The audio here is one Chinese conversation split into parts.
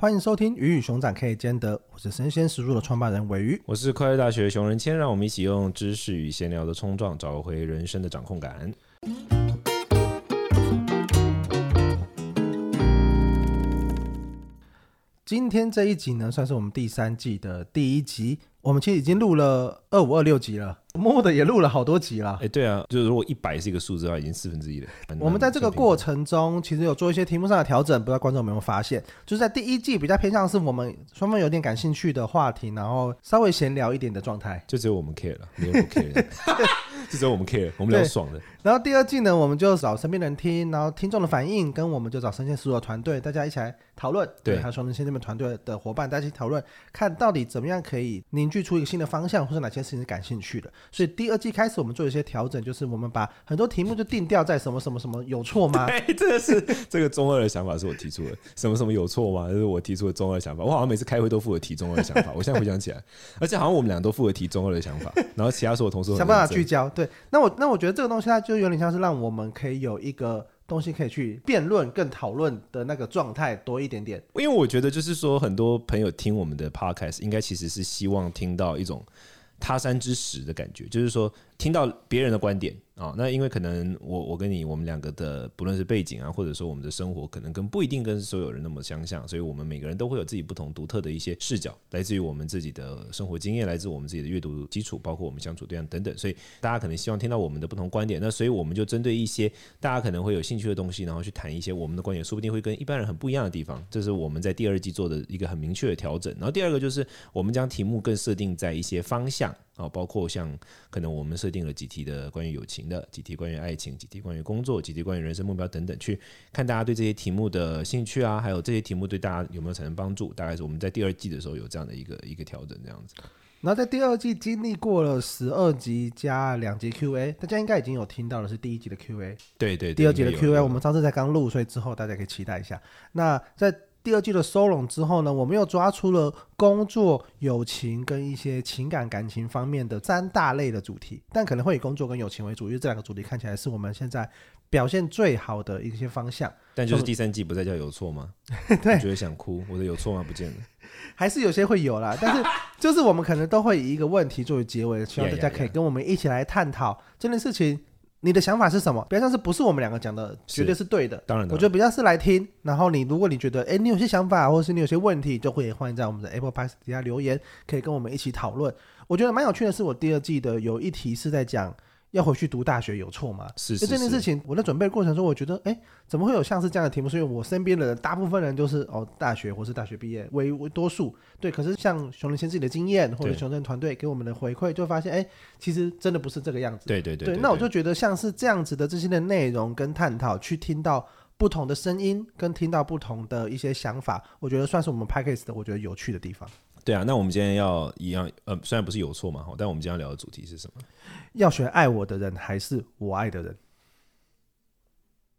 欢迎收听《鱼与熊掌可以兼得》，我是生鲜时书的创办人尾鱼，我是快乐大学熊仁谦，让我们一起用知识与闲聊的冲撞，找回人生的掌控感。今天这一集呢，算是我们第三季的第一集。我们其实已经录了二五二六集了，默默的也录了好多集了。哎，对啊，就是如果一百是一个数字的话，已经四分之一了。我们在这个过程中，其实有做一些题目上的调整，不知道观众有没有发现？就是在第一季比较偏向是我们双方有点感兴趣的话题，然后稍微闲聊一点的状态。就只有我们 care 了，没有不 care。就只有我们 care，我们聊爽的。然后第二季呢，我们就找身边人听，然后听众的反应，跟我们就找生鲜时书的团队，大家一起来讨论。对，还有熊仁谦这边团队的伙伴，大家一起讨论，看到底怎么样可以凝聚出一个新的方向，或者哪些事情是感兴趣的。所以第二季开始，我们做一些调整，就是我们把很多题目就定调在什么什么什么有错吗？对，这个是 这个中二的想法是我提出的。什么什么有错吗？这是我提出的中二想法。我好像每次开会都负责提中二的想法。我现在回想起来，而且好像我们俩都负责提中二的想法，然后其他所有同事想办法聚焦。对，那我那我觉得这个东西它就有点像是让我们可以有一个东西可以去辩论、更讨论的那个状态多一点点。因为我觉得就是说，很多朋友听我们的 podcast，应该其实是希望听到一种他山之石的感觉，就是说听到别人的观点。啊、那因为可能我我跟你我们两个的不论是背景啊，或者说我们的生活，可能跟不一定跟所有人那么相像，所以我们每个人都会有自己不同独特的一些视角，来自于我们自己的生活经验，来自我们自己的阅读基础，包括我们相处对象等等，所以大家可能希望听到我们的不同观点，那所以我们就针对一些大家可能会有兴趣的东西，然后去谈一些我们的观点，说不定会跟一般人很不一样的地方，这是我们在第二季做的一个很明确的调整。然后第二个就是我们将题目更设定在一些方向啊，包括像可能我们设定了几题的关于友情的，几题关于爱。情几题关于工作，几题关于人生目标等等，去看大家对这些题目的兴趣啊，还有这些题目对大家有没有产生帮助？大概是我们在第二季的时候有这样的一个一个调整，这样子。然后在第二季经历过了十二集加两集 Q&A，大家应该已经有听到的是第一集的 Q&A，对，对对，第二集的 Q&A 我们上次才刚录，所以之后大家可以期待一下。那在第二季的收拢之后呢，我们又抓出了工作、友情跟一些情感感情方面的三大类的主题，但可能会以工作跟友情为主，因为这两个主题看起来是我们现在表现最好的一些方向。但就是第三季不再叫有错吗？对，觉得想哭，我的有错吗？不见了，还是有些会有啦。但是就是我们可能都会以一个问题作为结尾，希望大家可以跟我们一起来探讨这件事情。你的想法是什么？比较像是不是我们两个讲的绝对是对的？当然，我觉得比较是来听。然后你如果你觉得，哎，你有些想法，或者是你有些问题，就会欢迎在我们的 Apple Podcast 底下留言，可以跟我们一起讨论。我觉得蛮有趣的是，我第二季的有一题是在讲。要回去读大学有错吗？是，是，是，这件事情，我在准备的过程中，我觉得，哎，怎么会有像是这样的题目？所以我身边的人，大部分人都是哦，大学或是大学毕业为为多数。对，可是像熊仁谦自己的经验，或者熊仁团队给我们的回馈，就发现，哎，其实真的不是这个样子。对对对，对，对。那我就觉得，像是这样子的这些的内容跟探讨，去听到不同的声音，跟听到不同的一些想法，我觉得算是我们 Podcast 的我觉得有趣的地方。对啊，那我们今天要一样，呃，虽然不是有错嘛，但我们今天要聊的主题是什么？要选爱我的人还是我爱的人？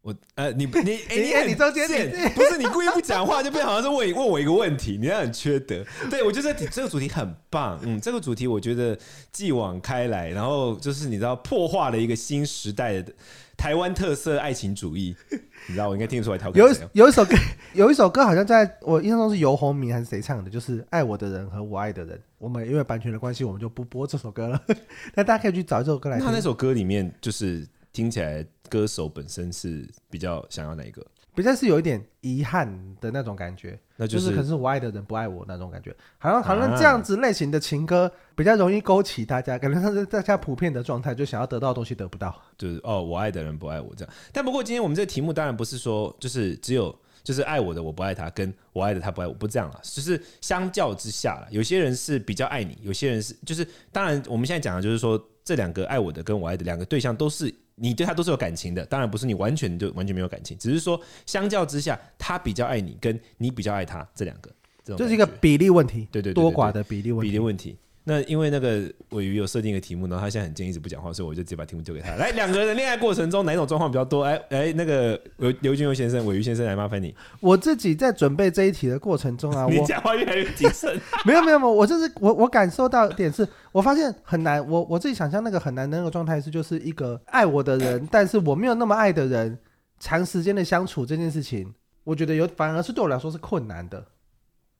我呃，你你哎，你中间点不是你故意不讲话，就变好像是问问我一个问题，你很缺德。对，我觉得这个主题很棒，嗯，这个主题我觉得继往开来，然后就是你知道破坏了一个新时代的台湾特色爱情主义。你知道我应该听得出来调有有一首歌，有一首歌好像在我印象中是游鸿明还是谁唱的，就是爱我的人和我爱的人。我们因为版权的关系，我们就不播这首歌了。那大家可以去找这首歌来听。那那首歌里面就是听起来。歌手本身是比较想要哪一个？比较是有一点遗憾的那种感觉，那就是、就是、可是我爱的人不爱我那种感觉，好像好像这样子类型的情歌比较容易勾起大家，感觉上是大家普遍的状态，就想要得到的东西得不到，就是哦，我爱的人不爱我这样。但不过今天我们这个题目当然不是说就是只有就是爱我的我不爱他，跟我爱的他不爱我不这样了，就是相较之下了，有些人是比较爱你，有些人是就是当然我们现在讲的就是说这两个爱我的跟我爱的两个对象都是。你对他都是有感情的，当然不是你完全就完全没有感情，只是说相较之下，他比较爱你，跟你比较爱他这两个，这就是一个比例问题，对对，对，对，对，多寡的比例问题。比例问题。那因为那个尾鱼有设定一个题目，然后他现在很贱，一直不讲话，所以我就直接把题目丢给他。来，两个人恋爱过程中哪种状况比较多？哎 哎，那个刘刘俊佑先生、尾鱼先生来麻烦你。我自己在准备这一题的过程中啊，我讲话越来越谨慎。没有没有没有，我就是我我感受到点是，我发现很难。我我自己想象那个很难的那个状态是，就是一个爱我的人，但是我没有那么爱的人，长时间的相处这件事情，我觉得有反而是对我来说是困难的。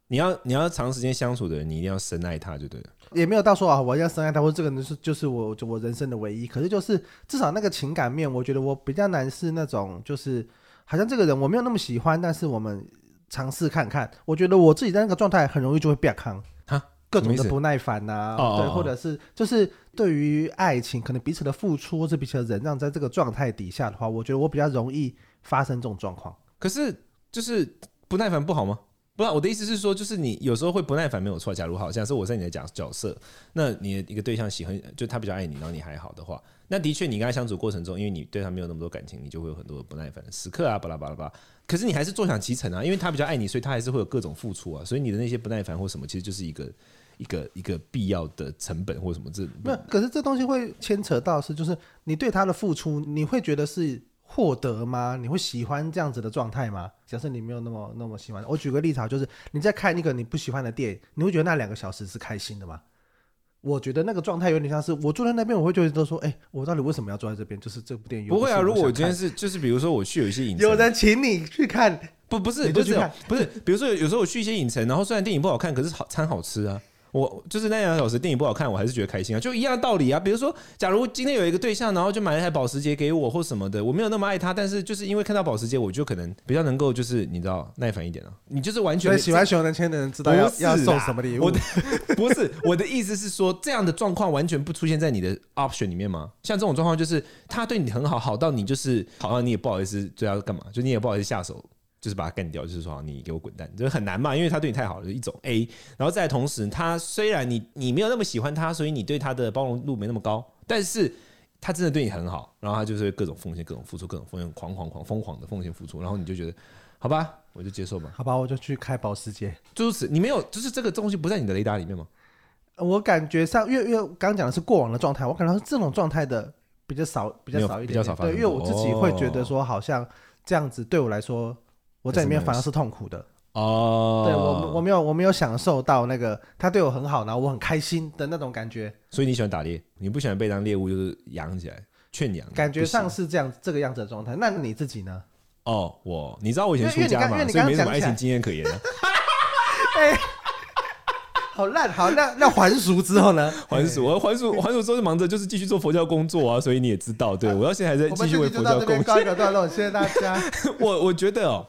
你要你要长时间相处的人，你一定要深爱他就对了。也没有到说啊，我要深爱他，或者这个人是就是我我人生的唯一。可是就是至少那个情感面，我觉得我比较难是那种就是好像这个人我没有那么喜欢，但是我们尝试看看。我觉得我自己在那个状态很容易就会变康哈，各种的不耐烦呐、啊，对，哦哦哦或者是就是对于爱情可能彼此的付出或者彼此的忍让，在这个状态底下的话，我觉得我比较容易发生这种状况。可是就是不耐烦不好吗？不，我的意思是说，就是你有时候会不耐烦，没有错。假如好像是我在你的角角色，那你的一个对象喜欢，就他比较爱你，然后你还好的话，那的确你跟他相处过程中，因为你对他没有那么多感情，你就会有很多不耐烦的时刻啊，巴拉巴拉巴拉。可是你还是坐享其成啊，因为他比较爱你，所以他还是会有各种付出啊。所以你的那些不耐烦或什么，其实就是一个一个一个必要的成本或什么这。那可是这东西会牵扯到是，就是你对他的付出，你会觉得是。获得吗？你会喜欢这样子的状态吗？假设你没有那么那么喜欢，我举个例子啊，就是你在看一个你不喜欢的电影，你会觉得那两个小时是开心的吗？我觉得那个状态有点像是我坐在那边，我会觉得都说，哎、欸，我到底为什么要坐在这边？就是这部电影不会啊。如果我今天是就是比如说我去有一些影，有人请你去看，不不是不是不是，比如说有时候我去一些影城，然后虽然电影不好看，可是好餐好吃啊。我就是那两个小时电影不好看，我还是觉得开心啊，就一样的道理啊。比如说，假如今天有一个对象，然后就买了一台保时捷给我或什么的，我没有那么爱他，但是就是因为看到保时捷，我就可能比较能够就是你知道耐烦一点啊。你就是完全喜欢熊仁谦的人知道要要送什么礼物。我的不是我的意思是说，这样的状况完全不出现在你的 option 里面吗？像这种状况就是他对你很好，好到你就是好像你也不好意思对他干嘛，就你也不好意思下手。就是把他干掉，就是说你给我滚蛋，就是很难嘛，因为他对你太好了，就一种 A。然后再同时，他虽然你你没有那么喜欢他，所以你对他的包容度没那么高，但是他真的对你很好，然后他就是各种奉献、各种付出、各种奉献，狂狂狂疯狂的奉献付出，然后你就觉得好吧，我就接受吧，好吧，我就去开保时捷。就是此，你没有，就是这个东西不在你的雷达里面吗？我感觉上，因为因为刚刚讲的是过往的状态，我感觉是这种状态的比较少，比较少一点，点，比较少发生。对，因为我自己会觉得说，好像这样子对我来说。我在里面反而是痛苦的哦，对我我没有我没有享受到那个他对我很好，然后我很开心的那种感觉。所以你喜欢打猎，你不喜欢被当猎物，就是养起来圈养。感觉上是这样这个样子的状态。那你自己呢？哦，我你知道我以前出家嘛，所以没什么爱情经验可言的。哎，好烂，好那那还俗之后呢？还俗，我还俗，还俗之后就忙着就是继续做佛教工作啊，所以你也知道，对我到现在还在继续为佛教工作。告一个段落，谢谢大家。我我觉得哦。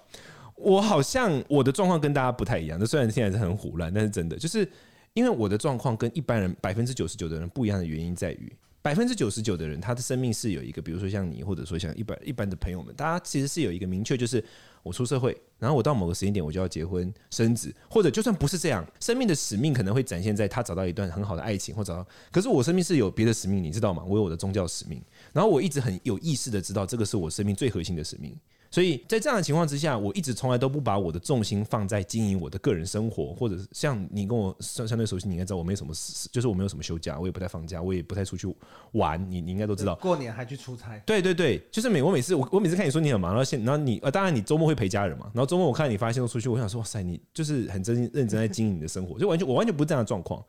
我好像我的状况跟大家不太一样，这虽然现在是很胡乱，但是真的就是因为我的状况跟一般人百分之九十九的人不一样的原因在于，百分之九十九的人他的生命是有一个，比如说像你，或者说像一般一般的朋友们，大家其实是有一个明确，就是我出社会，然后我到某个时间点我就要结婚生子，或者就算不是这样，生命的使命可能会展现在他找到一段很好的爱情，或找到，可是我生命是有别的使命，你知道吗？我有我的宗教使命，然后我一直很有意识的知道这个是我生命最核心的使命。所以在这样的情况之下，我一直从来都不把我的重心放在经营我的个人生活，或者像你跟我相相对熟悉，你应该知道我没什么事，就是我没有什么休假，我也不太放假，我也不太出去玩。你你应该都知道，过年还去出差？对对对，就是每我每次我我每次看你说你很忙，然后现然后你呃当然你周末会陪家人嘛，然后周末我看你发现都出去，我想说哇塞，你就是很真认真在经营你的生活，就完全我完全不是这样的状况，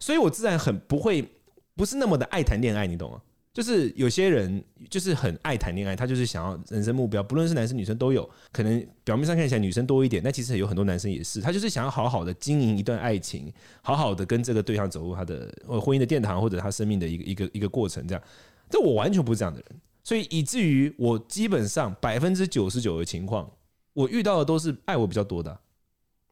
所以我自然很不会不是那么的爱谈恋爱，你懂吗？就是有些人就是很爱谈恋爱，他就是想要人生目标，不论是男生女生都有。可能表面上看起来女生多一点，但其实有很多男生也是，他就是想要好好的经营一段爱情，好好的跟这个对象走入他的婚姻的殿堂，或者他生命的一个一个一个过程。这样，这我完全不是这样的人，所以以至于我基本上百分之九十九的情况，我遇到的都是爱我比较多的，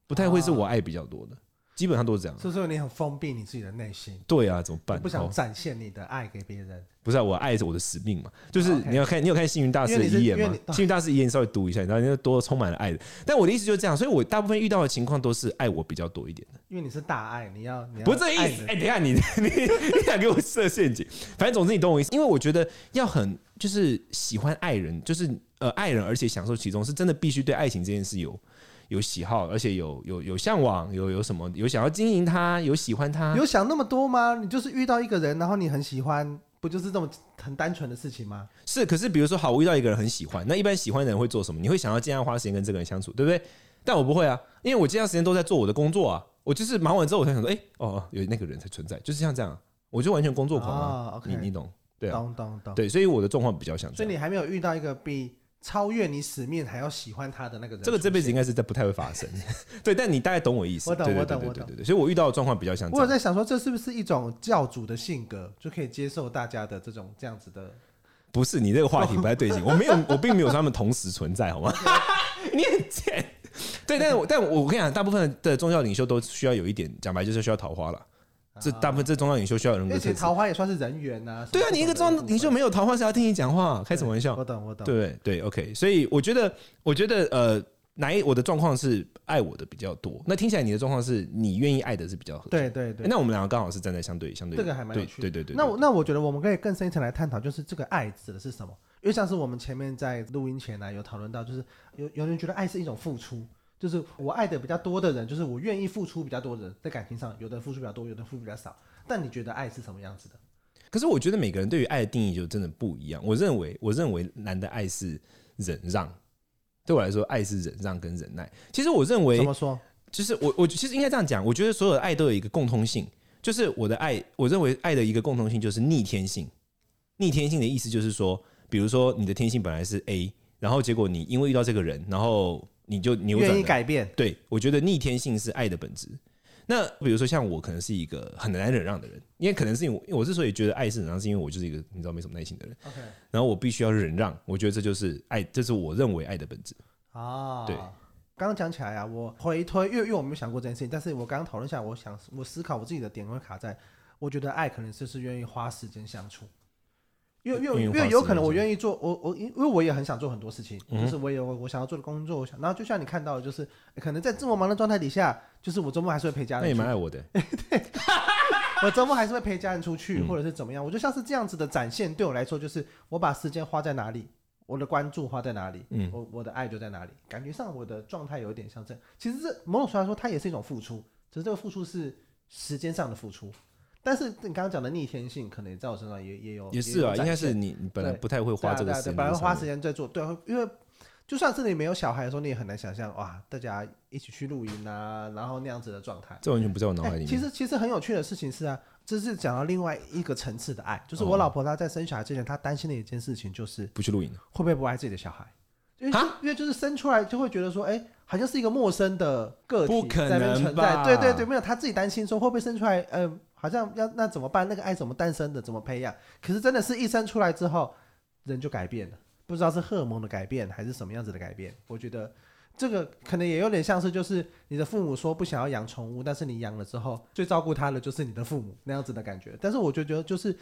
不太会是我爱比较多的。基本上都是这样，所以说你很封闭你自己的内心。对啊，怎么办？不想展现你的爱给别人。不是啊，我爱是我的使命嘛。就是你要看，你有看星云大师的遗言吗？星云大师遗言稍微读一下，然后你就多充满了爱的。但我的意思就是这样，所以我大部分遇到的情况都是爱我比较多一点的。因为你是大爱，你要你要不是这意思。哎，等一下你 你你想给我设陷阱？反正总之你懂我意思。因为我觉得要很就是喜欢爱人，就是呃爱人，而且享受其中，是真的必须对爱情这件事有。有喜好，而且有有有向往，有有什么有想要经营他，有喜欢他，有想那么多吗？你就是遇到一个人，然后你很喜欢，不就是这么很单纯的事情吗？是，可是比如说，好，我遇到一个人很喜欢，那一般喜欢的人会做什么？你会想要尽量花时间跟这个人相处，对不对？但我不会啊，因为我尽量时间都在做我的工作啊。我就是忙完之后，我才想说，哎、欸，哦，有那个人才存在，就是像这样，我就完全工作狂啊。你你懂？对啊，懂懂懂。对，所以我的状况比较像。所以你还没有遇到一个比超越你使命还要喜欢他的那个人。这个这辈子应该是在不太会发生。对，但你大概懂我意思。我懂，我懂，对对对对对我懂。所以我遇到的状况比较像。我有在想说，这是不是一种教主的性格，就可以接受大家的这种这样子的？不是，你这个话题不太对劲。我没有，我并没有说他们同时存在，好吗？你很贱。对，但是我但我跟你讲，大部分的宗教领袖都需要有一点，讲白就是需要桃花了。这大部分这宗教领袖需要人格，而且桃花也算是人缘呐。对啊，你一个宗教领袖没有桃花，谁要听你讲话？开什么玩笑？我懂，我懂。对对，OK。所以我觉得，我觉得呃，哪一我的状况是爱我的比较多。那听起来你的状况是你愿意爱的是比较合。对对对。那我们两个刚好是站在相对相对，这个还蛮有趣。对对对。那我那我觉得我们可以更深一层来探讨，就是这个爱指的是什么？因为像是我们前面在录音前呢有讨论到，就是有有人觉得爱是一种付出。就是我爱的比较多的人，就是我愿意付出比较多的人，在感情上，有的付出比较多，有的付出比较少。但你觉得爱是什么样子的？可是我觉得每个人对于爱的定义就真的不一样。我认为，我认为男的爱是忍让，对我来说，爱是忍让跟忍耐。其实我认为，怎么说？就是我我其实应该这样讲。我觉得所有的爱都有一个共通性，就是我的爱，我认为爱的一个共通性就是逆天性。逆天性的意思就是说，比如说你的天性本来是 A，然后结果你因为遇到这个人，然后你就扭转，愿意改变。对，我觉得逆天性是爱的本质。那比如说像我，可能是一个很难忍让的人，因为可能是因为我之所以觉得爱是忍让，是因为我就是一个你知道没什么耐心的人。OK，然后我必须要忍让，我觉得这就是爱，这是我认为爱的本质。啊，对。刚刚讲起来啊，我回推，因为因为我没有想过这件事情，但是我刚刚讨论下，我想我思考我自己的点会卡在，我觉得爱可能就是愿意花时间相处。因为因为因为有可能我愿意做我我因因为我也很想做很多事情，就是我有我想要做的工作，我想然后就像你看到的，就是可能在这么忙的状态底下，就是我周末还是会陪家人。那也蛮爱我的。对，我周末还是会陪家人出去，或者是怎么样，我就像是这样子的展现，对我来说就是我把时间花在哪里，我的关注花在哪里，嗯，我我的爱就在哪里，感觉上我的状态有一点像这样。其实这某种程度来说，它也是一种付出，只是这个付出是时间上的付出。但是你刚刚讲的逆天性，可能在我身上也也有也是啊，应该是你你本来不太会花这个时间，本来花时间在做，对，因为就算是你没有小孩的时候，你也很难想象哇，大家一起去露营啊，然后那样子的状态，这完全不在我脑海里面。其实其实很有趣的事情是啊，这是讲到另外一个层次的爱，就是我老婆她在生小孩之前，她担心的一件事情就是不去露营，会不会不爱自己的小孩？因为因为就是生出来就会觉得说，哎，好像是一个陌生的个体在那边存在，对对对，没有，她自己担心说会不会生出来，嗯。好像要那怎么办？那个爱怎么诞生的？怎么培养？可是真的是一生出来之后，人就改变了，不知道是荷尔蒙的改变还是什么样子的改变。我觉得这个可能也有点像是，就是你的父母说不想要养宠物，但是你养了之后，最照顾他的就是你的父母那样子的感觉。但是我就觉得，就是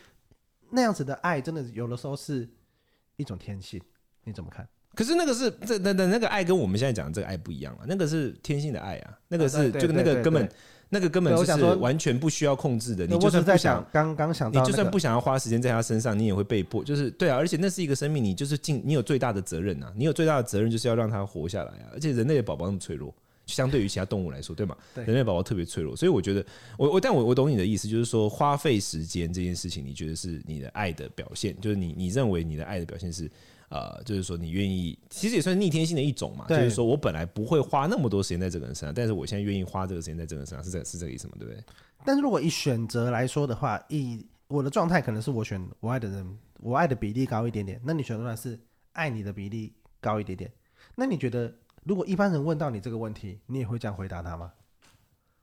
那样子的爱，真的有的时候是一种天性。你怎么看？可是那个是这那那那个爱跟我们现在讲的这个爱不一样啊，那个是天性的爱啊，那个是就那个根本。那个根本就是完全不需要控制的，你就算不想，刚刚想到，你就算不想要花时间在他身上，你也会被迫，就是对啊，而且那是一个生命，你就是尽，你有最大的责任啊，你有最大的责任就是要让他活下来啊，而且人类的宝宝那么脆弱，相对于其他动物来说，对吗？人类宝宝特别脆弱，所以我觉得，我我但我我懂你的意思，就是说花费时间这件事情，你觉得是你的爱的表现，就是你你认为你的爱的表现是。呃，就是说你愿意，其实也算逆天性的一种嘛。就是说我本来不会花那么多时间在这个人身上，但是我现在愿意花这个时间在这个人身上，是这是这个意思吗？对不对？但是如果以选择来说的话，以我的状态，可能是我选我爱的人，我爱的比例高一点点。那你选出来是爱你的比例高一点点。那你觉得，如果一般人问到你这个问题，你也会这样回答他吗？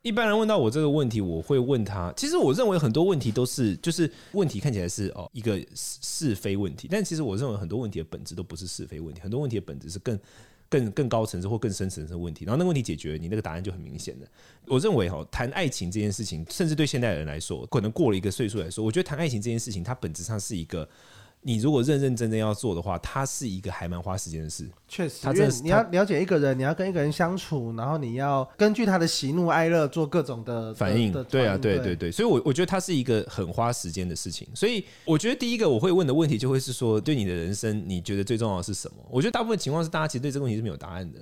一般人问到我这个问题，我会问他。其实我认为很多问题都是，就是问题看起来是哦一个是非问题，但其实我认为很多问题的本质都不是是非问题，很多问题的本质是更更更高层次或更深层次的问题。然后那个问题解决，你那个答案就很明显了。我认为哈，谈爱情这件事情，甚至对现代人来说，可能过了一个岁数来说，我觉得谈爱情这件事情，它本质上是一个。你如果认认真真要做的话，它是一个还蛮花时间的事。确实，因为你要了解一个人，你要跟一个人相处，然后你要根据他的喜怒哀乐做各种的反应。对啊，对对对，所以我我觉得它是一个很花时间的事情。所以我觉得第一个我会问的问题就会是说，对你的人生，你觉得最重要的是什么？我觉得大部分情况是大家其实对这个问题是没有答案的。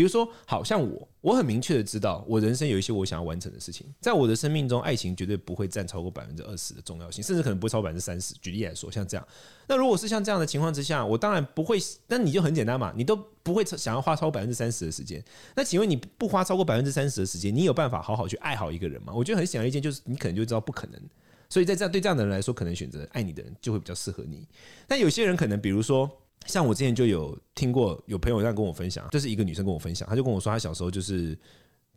比如说，好像我，我很明确的知道，我人生有一些我想要完成的事情，在我的生命中，爱情绝对不会占超过百分之二十的重要性，甚至可能不会超过百分之三十。举例来说，像这样，那如果是像这样的情况之下，我当然不会。那你就很简单嘛，你都不会想要花超过百分之三十的时间。那请问你不花超过百分之三十的时间，你有办法好好去爱好一个人吗？我觉得很显而易见，就是你可能就知道不可能。所以在这样对这样的人来说，可能选择爱你的人就会比较适合你。但有些人可能，比如说。像我之前就有听过有朋友在跟我分享，这、就是一个女生跟我分享，她就跟我说，她小时候就是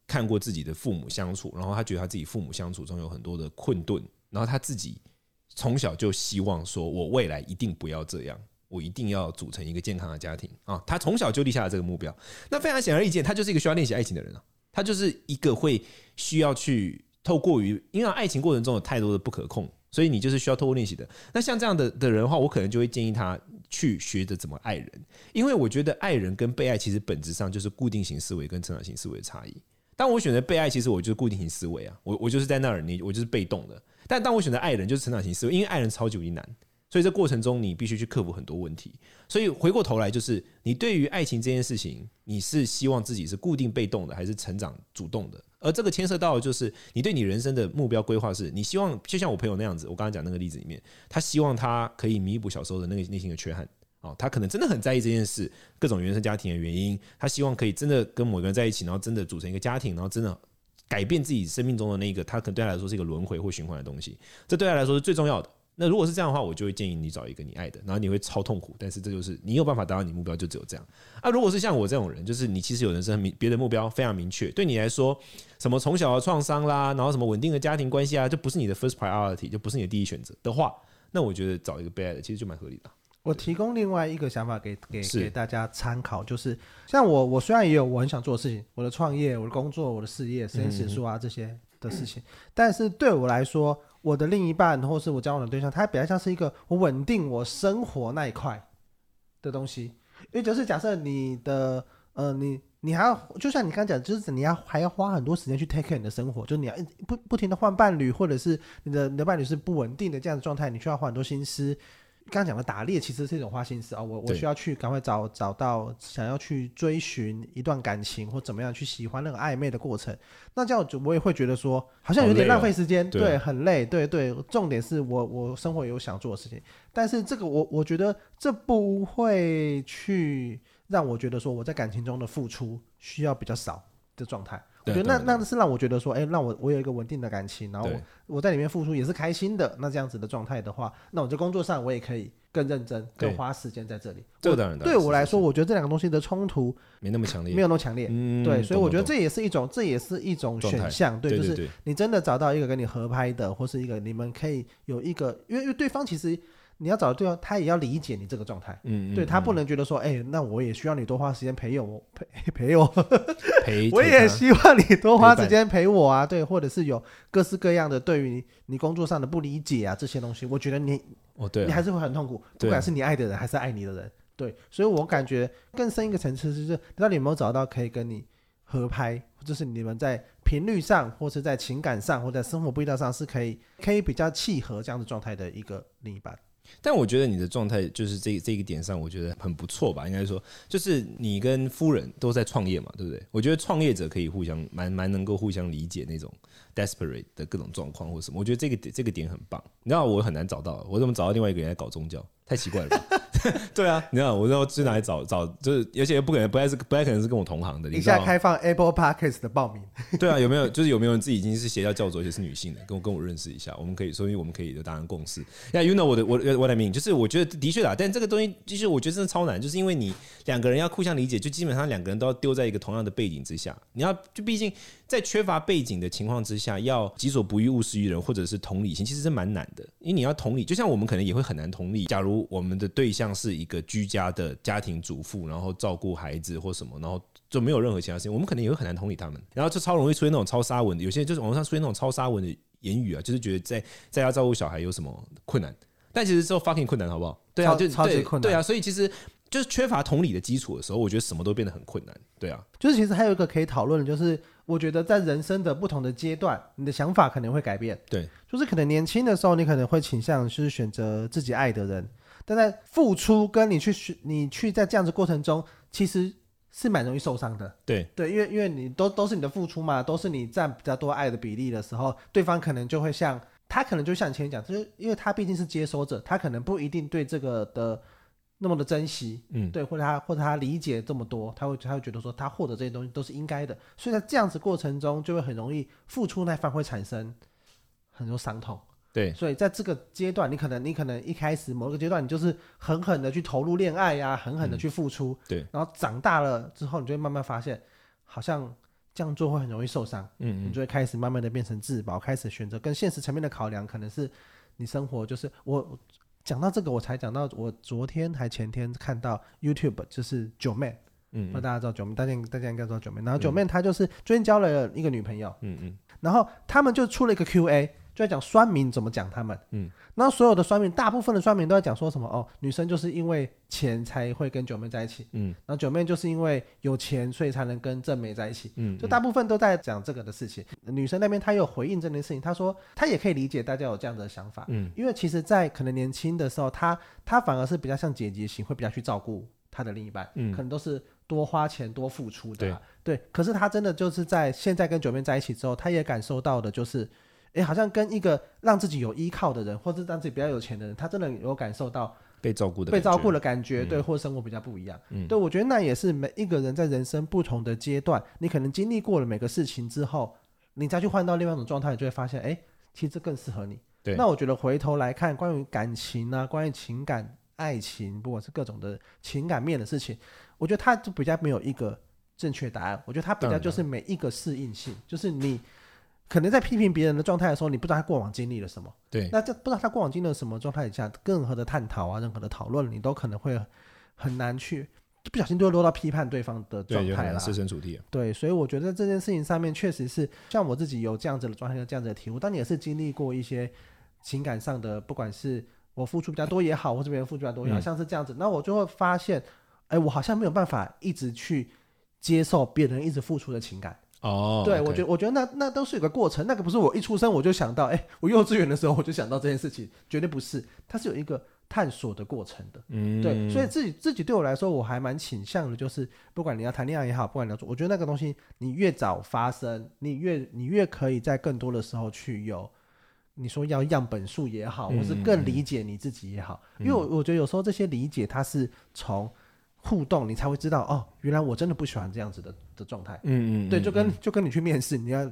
看过自己的父母相处，然后她觉得她自己父母相处中有很多的困顿，然后她自己从小就希望说，我未来一定不要这样，我一定要组成一个健康的家庭啊！她从小就立下了这个目标。那非常显而易见，她就是一个需要练习爱情的人啊，她就是一个会需要去透过于，因为爱情过程中有太多的不可控。所以你就是需要透过练习的。那像这样的的人的话，我可能就会建议他去学着怎么爱人，因为我觉得爱人跟被爱其实本质上就是固定型思维跟成长型思维的差异。当我选择被爱，其实我就是固定型思维啊，我我就是在那儿，你我就是被动的。但当我选择爱人，就是成长型思维，因为爱人超级无敌难。所以这过程中，你必须去克服很多问题。所以回过头来，就是你对于爱情这件事情，你是希望自己是固定被动的，还是成长主动的？而这个牵涉到就是你对你人生的目标规划，是你希望就像我朋友那样子，我刚刚讲那个例子里面，他希望他可以弥补小时候的那个内心的缺憾。哦，他可能真的很在意这件事，各种原生家庭的原因，他希望可以真的跟某个人在一起，然后真的组成一个家庭，然后真的改变自己生命中的那个，他可能对他来说是一个轮回或循环的东西，这对他来说是最重要的。那如果是这样的话，我就会建议你找一个你爱的，然后你会超痛苦，但是这就是你有办法达到你目标，就只有这样。啊，如果是像我这种人，就是你其实有人生明别的目标非常明确，对你来说，什么从小的创伤啦，然后什么稳定的家庭关系啊，就不是你的 first priority，就不是你的第一选择的话，那我觉得找一个被爱的，其实就蛮合理的。我提供另外一个想法给给给大家参考，就是像我，我虽然也有我很想做的事情，我的创业、我的工作、我的事业、实验室书啊这些的事情，但是对我来说。我的另一半，或是我交往的对象，他比较像是一个我稳定我生活那一块的东西。因为就是假设你的呃，你你还要，就像你刚讲，就是你要还要花很多时间去 take care 你的生活，就你要不不停的换伴侣，或者是你的你的伴侣是不稳定的这样的状态，你需要花很多心思。刚刚讲的打猎其实是一种花心思啊，我我需要去赶快找找到想要去追寻一段感情或怎么样去喜欢那个暧昧的过程，那这样就我也会觉得说好像有点浪费时间，对，很累，对对。重点是我我生活有想做的事情，但是这个我我觉得这不会去让我觉得说我在感情中的付出需要比较少的状态。我觉得那那是让我觉得说，哎、欸，让我我有一个稳定的感情，然后我我在里面付出也是开心的。那这样子的状态的话，那我在工作上我也可以更认真，更花时间在这里。这当然，对我来说，我觉得这两个东西的冲突没那么强烈，没有那么强烈。嗯，对，所以我觉得这也是一种，这也是一种选项。对，就是你真的找到一个跟你合拍的，或是一个你们可以有一个，因为因为对方其实。你要找的对象，他也要理解你这个状态，嗯，对，他不能觉得说，哎、欸，那我也需要你多花时间陪我，陪陪我，陪，我也希望你多花时间陪我啊，对，或者是有各式各样的对于你工作上的不理解啊，这些东西，我觉得你，哦，对，你还是会很痛苦，不管是你爱的人还是爱你的人，对，所以我感觉更深一个层次就是，你到底有没有找到可以跟你合拍，就是你们在频率上，或是在情感上，或者在生活步调上是可以可以比较契合这样的状态的一个另一半。但我觉得你的状态就是这这个点上，我觉得很不错吧。应该说，就是你跟夫人都在创业嘛，对不对？我觉得创业者可以互相蛮蛮能够互相理解那种 desperate 的各种状况或什么。我觉得这个点这个点很棒。你知道我很难找到，我怎么找到另外一个人来搞宗教？太奇怪了吧。对啊，你知道，我知道去哪里找找，就是而且不可能不太是不太可能是跟我同行的。你现在开放 Apple Podcast 的报名。对啊，有没有就是有没有人自己已经是邪教教主，而且是女性的，跟我跟我认识一下，我们可以，所以我们可以就达成共识。那 you know 我的我我的名就是我觉得的确啦，但这个东西就是我觉得真的超难，就是因为你两个人要互相理解，就基本上两个人都要丢在一个同样的背景之下，你要就毕竟。在缺乏背景的情况之下，要己所不欲，勿施于人，或者是同理心，其实是蛮难的。因为你要同理，就像我们可能也会很难同理。假如我们的对象是一个居家的家庭主妇，然后照顾孩子或什么，然后就没有任何其他事情，我们可能也会很难同理他们。然后就超容易出现那种超沙文的，有些人就是网络上出现那种超沙文的言语啊，就是觉得在在家照顾小孩有什么困难，但其实之后 fucking 困难，好不好？对啊，就超级困难。对啊，所以其实。就是缺乏同理的基础的时候，我觉得什么都变得很困难。对啊，就是其实还有一个可以讨论的，就是我觉得在人生的不同的阶段，你的想法可能会改变。对，就是可能年轻的时候，你可能会倾向就是选择自己爱的人，但在付出跟你去学，你去在这样子过程中，其实是蛮容易受伤的。对对，因为因为你都都是你的付出嘛，都是你占比较多爱的比例的时候，对方可能就会像他可能就像你前面讲，就是因为他毕竟是接收者，他可能不一定对这个的。那么的珍惜，嗯，对，或者他或者他理解这么多，他会他会觉得说他获得这些东西都是应该的，所以在这样子过程中就会很容易付出那方会产生很多伤痛，对，所以在这个阶段，你可能你可能一开始某一个阶段，你就是狠狠的去投入恋爱呀、啊，狠狠的去付出，嗯、对，然后长大了之后，你就会慢慢发现，好像这样做会很容易受伤，嗯，嗯，你就会开始慢慢的变成自保，开始选择跟现实层面的考量，可能是你生活就是我讲到这个，我才讲到我昨天还前天看到 YouTube 就是九妹。嗯，那大家知道九妹，大家大家应该知道九妹。然后九妹她就是最近交了一个女朋友，嗯嗯，然后他们就出了一个 Q&A，就在讲酸民怎么讲他们，嗯，那所有的酸民，大部分的酸民都在讲说什么？哦，女生就是因为钱才会跟九妹在一起，嗯，然后九妹就是因为有钱所以才能跟正妹在一起，嗯，就大部分都在讲这个的事情。女生那边她有回应这件事情，她说她也可以理解大家有这样的想法，嗯，因为其实，在可能年轻的时候，她她反而是比较像姐姐型，会比较去照顾她的另一半，嗯，可能都是。多花钱多付出的、啊，对，对。可是他真的就是在现在跟九妹在一起之后，他也感受到的就是，哎、欸，好像跟一个让自己有依靠的人，或者让自己比较有钱的人，他真的有感受到被照顾的被照顾的感觉，对，或生活比较不一样。嗯，对，我觉得那也是每一个人在人生不同的阶段，你可能经历过了每个事情之后，你再去换到另外一种状态，你就会发现，哎、欸，其实这更适合你。对。那我觉得回头来看，关于感情啊，关于情感、爱情，不管是各种的情感面的事情。我觉得他就比较没有一个正确答案。我觉得他比较就是每一个适应性，就是你可能在批评别人的状态的时候，你不知道他过往经历了什么。对。那这不知道他过往经历了什么状态下，任何的探讨啊，任何的讨论，你都可能会很难去，不小心就会落到批判对方的状态了。设身处地。对，所以我觉得这件事情上面确实是像我自己有这样子的状态，有这样子的体悟。当你也是经历过一些情感上的，不管是我付出比较多也好，或者别人付出比较多也好，像是这样子，那我就会发现。哎，我好像没有办法一直去接受别人一直付出的情感。哦，对，okay. 我觉得，我觉得那那都是有个过程，那个不是我一出生我就想到，哎，我幼稚园的时候我就想到这件事情，绝对不是，它是有一个探索的过程的。嗯，对，所以自己自己对我来说，我还蛮倾向的，就是不管你要谈恋爱也好，不管你要做，我觉得那个东西，你越早发生，你越你越可以在更多的时候去有，你说要样本数也好，或是更理解你自己也好，嗯，因为我我觉得有时候这些理解它是从。互动，你才会知道哦，原来我真的不喜欢这样子的的状态。嗯嗯，对，就跟就跟你去面试，你要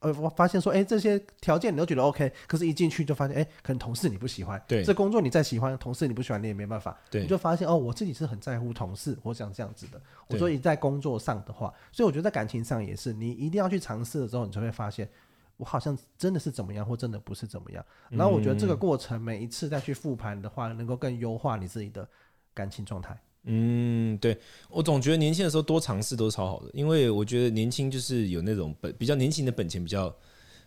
呃，我发现说，哎，这些条件你都觉得 OK，可是一进去就发现，哎，可能同事你不喜欢。对，这工作你再喜欢，同事你不喜欢，你也没办法。对，你就发现哦，我自己是很在乎同事，我想这样子的。我所以在工作上的话，所以我觉得在感情上也是，你一定要去尝试的时候，你才会发现，我好像真的是怎么样，或真的不是怎么样。然后我觉得这个过程每一次再去复盘的话，能够更优化你自己的感情状态。嗯，对，我总觉得年轻的时候多尝试都是超好的，因为我觉得年轻就是有那种本比较年轻的本钱比较，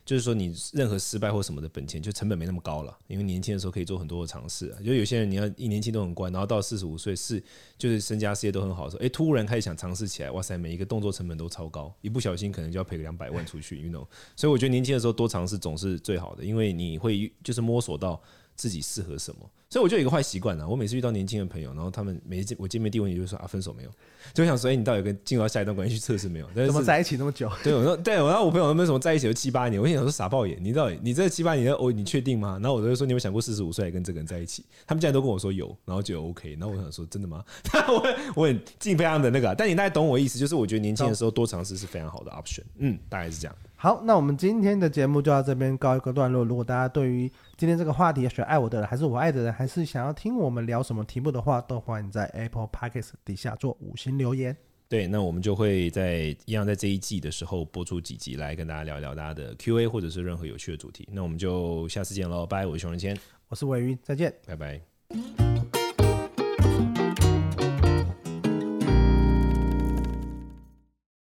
就是说你任何失败或什么的本钱就成本没那么高了，因为年轻的时候可以做很多的尝试啊。就有些人你要一年轻都很乖，然后到四十五岁是就是身家事业都很好的时候，哎，突然开始想尝试起来，哇塞，每一个动作成本都超高，一不小心可能就要赔个两百万出去，you know。所以我觉得年轻的时候多尝试总是最好的，因为你会就是摸索到自己适合什么。所以我就有一个坏习惯啊，我每次遇到年轻的朋友，然后他们每次我见面第一问题就是说啊，分手没有？就想说，哎，你到底跟进入到下一段关系去测试没有？怎么在一起那么久？对，我说对，我然后我朋友他们什么在一起有七八年，我心想说傻爆眼，你到底你这七八年哦，你确定吗？然后我就说你有想过四十五岁还跟这个人在一起？他们竟然都跟我说有，然后就 OK，然后我想说真的吗？我我很敬佩他们的那个，但你大概懂我意思，就是我觉得年轻的时候多尝试是非常好的 option，嗯，大概是这样。好，那我们今天的节目就到这边告一个段落。如果大家对于今天这个话题，选爱我的人还是我爱的人，还是想要听我们聊什么题目的话，都欢迎在 Apple Podcast 底下做五星留言。对，那我们就会在一样在这一季的时候播出几集来跟大家聊聊大家的 Q&A 或者是任何有趣的主题。那我们就下次见喽，拜！我是熊仁谦，我是伟云，再见，拜拜。